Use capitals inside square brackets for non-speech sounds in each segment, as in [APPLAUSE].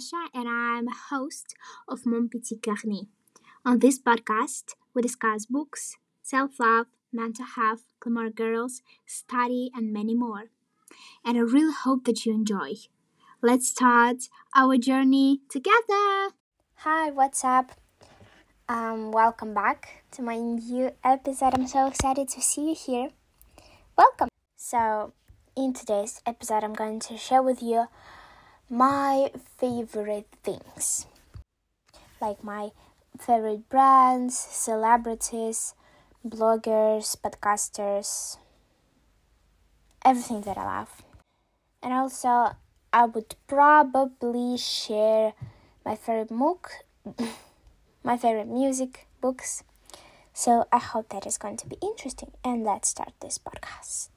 Dasha, and I'm a host of Mon Petit Carnet. On this podcast, we discuss books, self love, mental health, Gilmore Girls, study, and many more. And I really hope that you enjoy. Let's start our journey together. Hi, what's up? Um, welcome back to my new episode. I'm so excited to see you here. Welcome. So, in today's episode, I'm going to share with you my favorite things like my favorite brands, celebrities, bloggers, podcasters, everything that I love. And also, I would probably share my favorite book, [LAUGHS] my favorite music, books. So I hope that is going to be interesting. And let's start this podcast.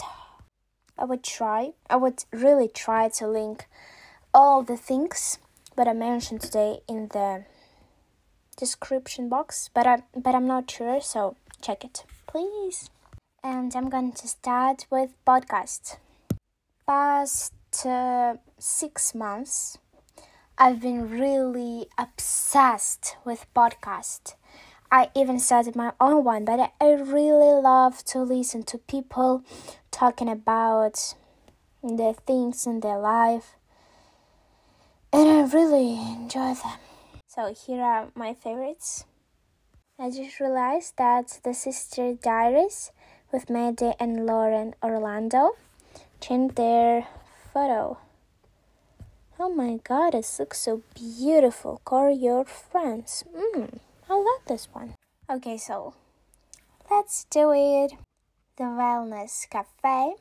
I would try, I would really try to link all the things that I mentioned today in the description box, but I but I'm not sure, so check it, please. And I'm going to start with podcast. Past uh, six months, I've been really obsessed with podcast. I even started my own one, but I really love to listen to people talking about the things in their life, and I really enjoy them. So here are my favorites. I just realized that the Sister Diaries with Maddie and Lauren Orlando changed their photo. Oh my god, it looks so beautiful. Call your friends. Mmm, I love this one. Okay, so let's do it. The Wellness Cafe,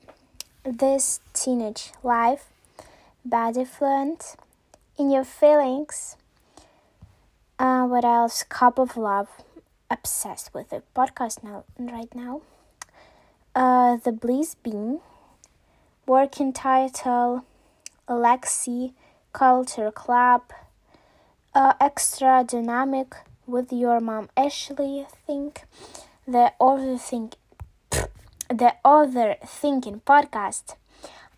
This Teenage Life, Body Fluent, In Your Feelings. Uh, what else? Cup of Love. Obsessed with the podcast now, right now. Uh, the Bliss Bean. Working title Alexi Culture Club. Uh, extra dynamic with your mom Ashley. Think the other think the other thinking podcast.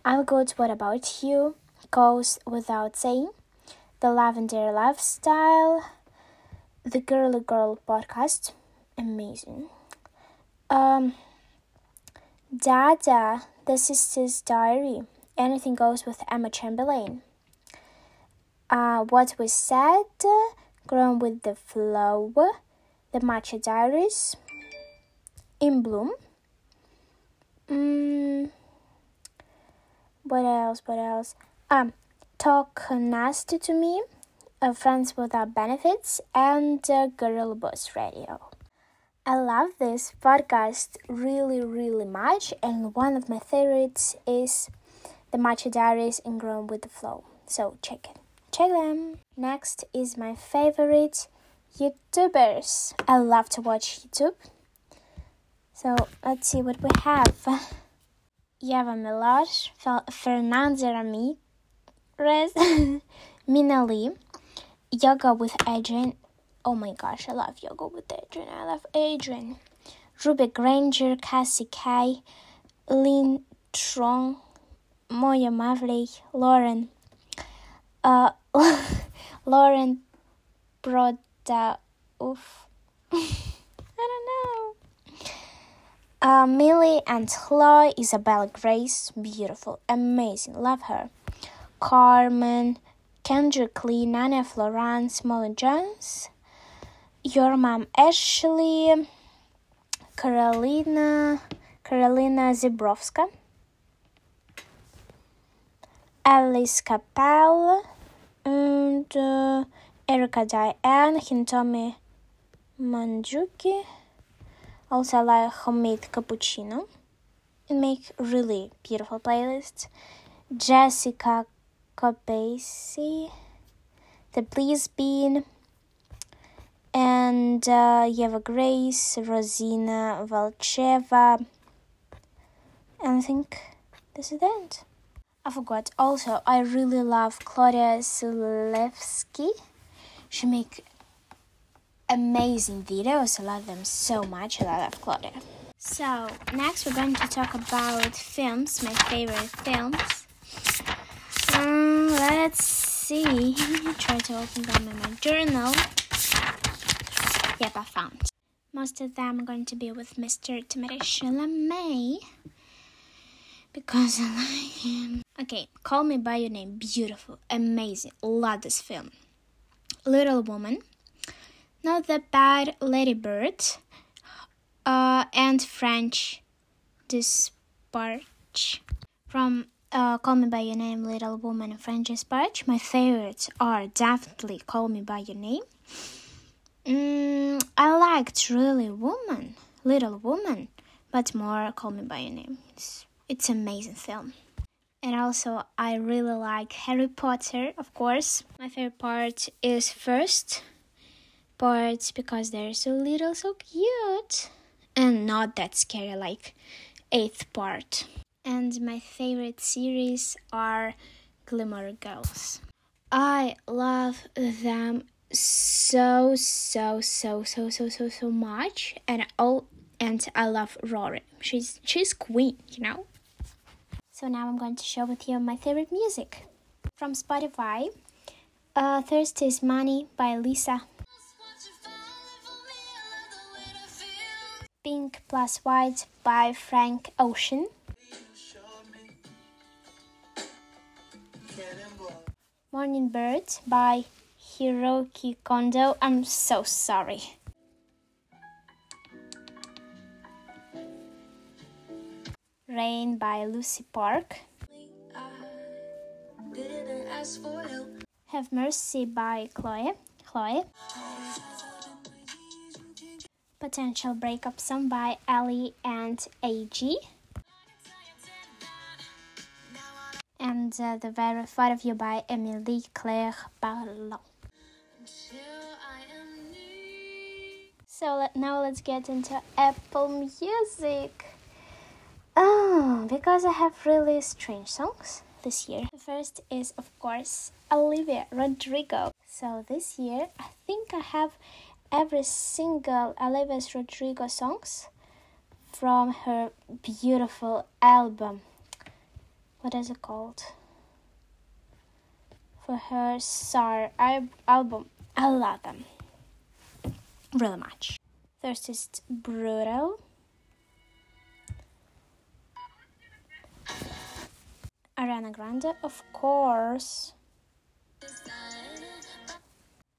I'm good. What about you? Goes without saying. The Lavender Lifestyle. The Girly Girl podcast. Amazing. Um. Dada, The Sister's Diary. Anything Goes with Emma Chamberlain. Uh, what was said, Grown with the Flow, The Matcha Diaries, In Bloom. Mm, what else? What else? Um, Talk Nasty to Me, uh, Friends Without Benefits, and uh, Girl Boss Radio. I love this podcast really, really much, and one of my favorites is the Matcha Diaries and Grown with the Flow. So check it. Check them. Next is my favorite YouTubers. I love to watch YouTube. So let's see what we have. [LAUGHS] Eva Milosh, Fernanda Ramirez, [LAUGHS] Mina Lee, Yoga with Adriene, Oh my gosh, I love yoga with Adriene. I love Adriene. Ruby Granger, Cassie Kay, Linh Truong, Moya Mavley, Lauren, uh, [LAUGHS] Lauren Broda, oof, [LAUGHS] I don't know. Uh, Millie and Chloe, Isabella Grace, beautiful, amazing, love her. Carmen, Kendrick Lee, Nana Florence, Molly Jones, your mom Ashley, Carolina, Carolina Zibrovska, Alice Cappelle, and uh, Erica Diane, Hintomi Manjuki. Also, I like homemade cappuccino and make really beautiful playlists. Jessica Copesi, The Please Bean and uh, Eva Grace, Rosina Valcheva, and I think this is it. I forgot. Also, I really love Claudia Sulewski. She make amazing videos. I love them so much. I love Claudia. So next, we're going to talk about films. My favorite films. Um, let's see. [LAUGHS] Try to open them in my journal. Yep, I found. Most of them are going to be with Mr. Timothée Chalamet because I like him. Okay, Call Me By Your Name. Beautiful, amazing. Love this film. Little Woman. Not That Bad, Lady Bird. Uh, and French Dispatch. From uh, Call Me By Your Name, Little Woman, and French Dispatch. My favorites are definitely Call Me By Your Name. Mm, I liked really Woman, Little Woman, but more Call Me By Your Name. It's, it's amazing film. And also, I really like Harry Potter, of course. My favorite part is first part because they're so little, so cute, and not that scary like eighth part. And my favorite series are Gilmore Girls. I love them so so so so so so so much and all and I love Rory. She's she's queen, you know. So now I'm going to share with you my favorite music from Spotify. Uh, Thirst is Money by Lisa. Pink plus White by Frank Ocean. Morning Bird by Hiroki Kondo. I'm so sorry. Rain by Lucy Park. Have Mercy by Chloe. Chloe. Potential Breakup Song by Aly and AJ. And uh, The Very Thought of You by Emily Claire Barlow. So let, now let's get into Apple Music. Oh, because I have really strange songs this year. The first is, of course, Olivia Rodrigo. So this year, I think I have every single Olivia Rodrigo songs from her beautiful album. What is it called? For her SOUR album. I love them really much. First is Brutal. Ariana Grande, of course.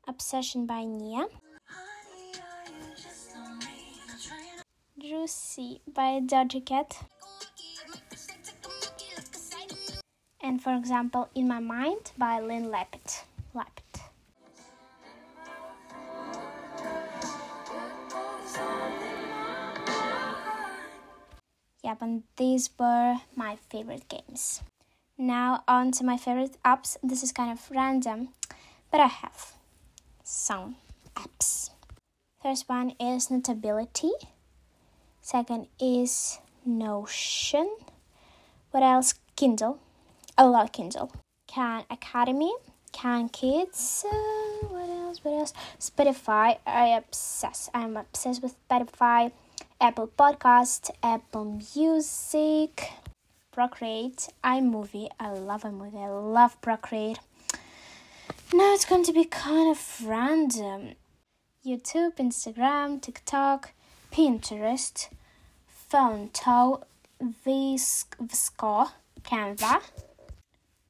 Obsession by Nia. Juicy by Doja Cat. And for example, In My Mind by Lyn Lapid. Lapid. Yep, and these were my favorite games. Now on to my favorite apps. This is kind of random, but I have some apps. First one is Notability. Second is Notion. What else? Kindle. I love Kindle. Khan Academy. Khan Kids. Uh, what else? What else? Spotify. I obsess. I'm obsessed with Spotify. Apple Podcast. Apple Music. Procreate, iMovie. I love iMovie. I love Procreate. Now it's going to be kind of random. YouTube, Instagram, TikTok, Pinterest, Phonto, VSCO, Canva,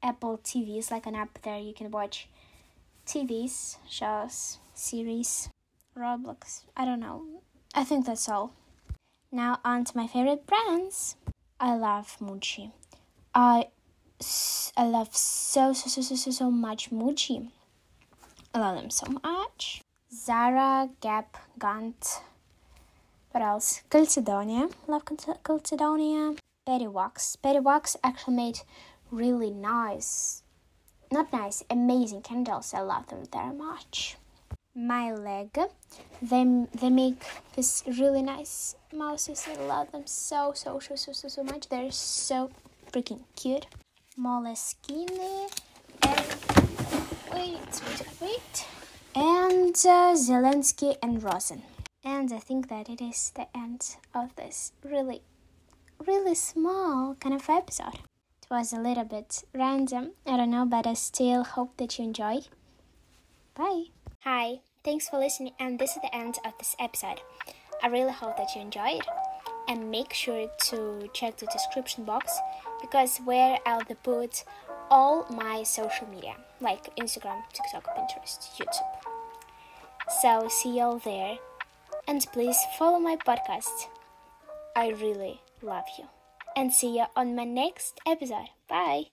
Apple TV is like an app there you can watch TVs, shows, series, Roblox. I don't know. I think that's all. Now on to my favorite brands. I love Muji. I, I love so, so, so, so, so, so much Muji. I love them so much. Zara, Gap, Gant. What else? Calzedonia. Love Calzedonia. Betty Wax. Betty Wax actually made really nice, not nice, amazing candles. I love them very much. My leg. They, they make this really nice mouses. I love them so, so, so, so, so, so much. They're so freaking cute. Moleskine and wait, wait, wait. And uh, Zelensky and Rosen. And I think that it is the end of this really, really small kind of episode. Was a little bit random, I don't know, but I still hope that you enjoy. Bye. Hi, thanks for listening, and this is the end of this episode. I really hope that you enjoyed, and make sure to check the description box because where I'll put all my social media like Instagram, TikTok, Pinterest, YouTube. So see you all there, and please follow my podcast. I really love you. And see you on my next episode. Bye.